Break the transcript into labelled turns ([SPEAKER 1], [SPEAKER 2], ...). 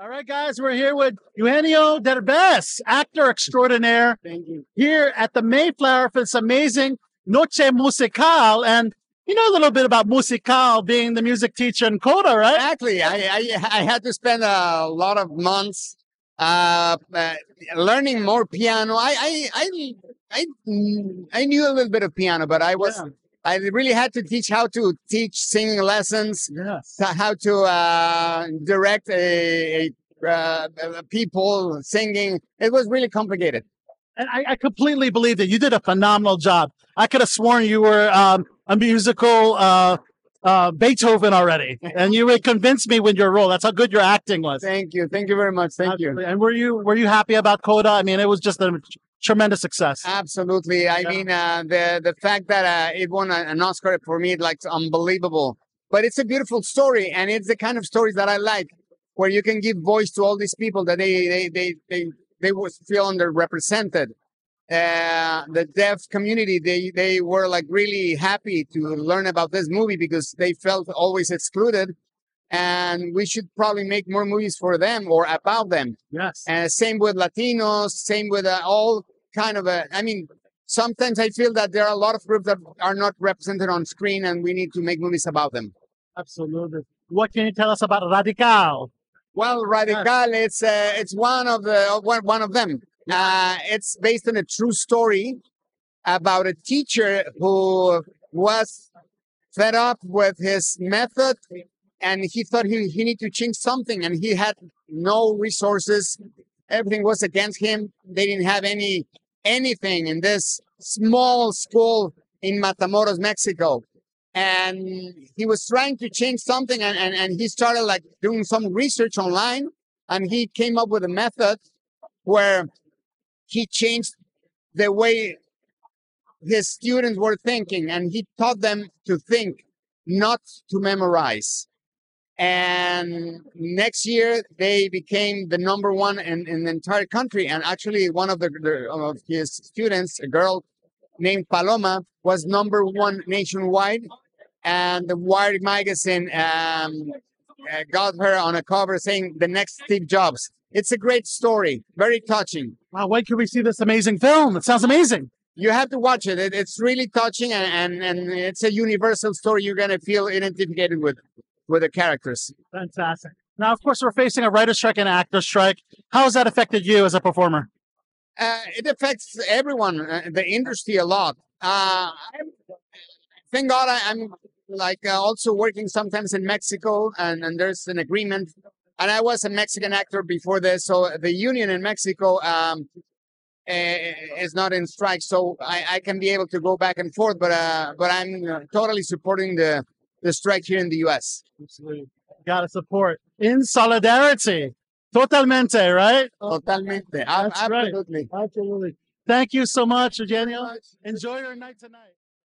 [SPEAKER 1] All right, guys, we're here with Eugenio Derbez, actor extraordinaire,
[SPEAKER 2] Thank you.
[SPEAKER 1] here at the Mayflower for this amazing Noche Musical. And you know a little bit about Musical being the music teacher in Coda, right?
[SPEAKER 2] Exactly. I, I I had to spend a lot of months uh, uh, learning more piano. I I I I, I knew a little bit of piano, but I was
[SPEAKER 1] Yeah.
[SPEAKER 2] I really had to teach how to teach singing lessons,
[SPEAKER 1] Yes.
[SPEAKER 2] how to uh, direct a, a uh, people singing. It was really complicated.
[SPEAKER 1] And I, I completely believe that you did a phenomenal job. I could have sworn you were um, a musical uh, uh, Beethoven already, and you would convince me with your role. That's how good your acting was.
[SPEAKER 2] Thank you. Thank you very much. Thank you.
[SPEAKER 1] And were you were you happy about Coda? I mean, it was just a tremendous success.
[SPEAKER 2] Absolutely. I
[SPEAKER 1] Yeah.
[SPEAKER 2] mean, uh, the the fact that uh, it won an Oscar for me, like, unbelievable. But it's a beautiful story, and it's the kind of stories that I like, where you can give voice to all these people that they they they they they was feel underrepresented. Uh, the deaf community, they they were like really happy to learn about this movie because they felt always excluded, and we should probably make more movies for them or about them.
[SPEAKER 1] Yes.
[SPEAKER 2] And same with Latinos, same with uh, all kind of a. I mean, sometimes I feel that there are a lot of groups that are not represented on screen, and we need to make movies about them.
[SPEAKER 1] Absolutely. What can you tell us about Radical?
[SPEAKER 2] Well, Radical, it's uh, it's one of the uh, one one of them. Uh, it's based on a true story about a teacher who was fed up with his method, and he thought he he need to change something, and he had no resources. Everything was against him. They didn't have any anything in this small school in Matamoros, Mexico. And he was trying to change something and, and, and he started like doing some research online and he came up with a method where he changed the way his students were thinking and he taught them to think, not to memorize. And next year they became the number one in, in the entire country. And actually, one of the, the of his students, a girl named Paloma, was number one nationwide. And the Wired magazine um, uh, got her on a cover saying the next Steve Jobs. It's a great story, very touching.
[SPEAKER 1] Wow, when can we see this amazing film? It sounds amazing.
[SPEAKER 2] You have to watch it. it it's really touching and, and, and it's a universal story. You're going to feel identified with with the characters.
[SPEAKER 1] Fantastic. Now, of course, we're facing a writer strike and actor strike. How has that affected you as a performer?
[SPEAKER 2] Uh, it affects everyone, uh, the industry a lot. Uh, thank God I, I'm like uh, also working sometimes in Mexico, and, and there's an agreement. And I was a Mexican actor before this, so the union in Mexico um, eh, is not in strike, so I, I can be able to go back and forth. But uh, but I'm uh, totally supporting the the strike here in the U.S.
[SPEAKER 1] Absolutely. Got to support in solidarity. Totalmente, right?
[SPEAKER 2] Totalmente,
[SPEAKER 1] That's right.
[SPEAKER 2] absolutely.
[SPEAKER 1] Absolutely. Thank you so much, Eugenio. Enjoy your night tonight.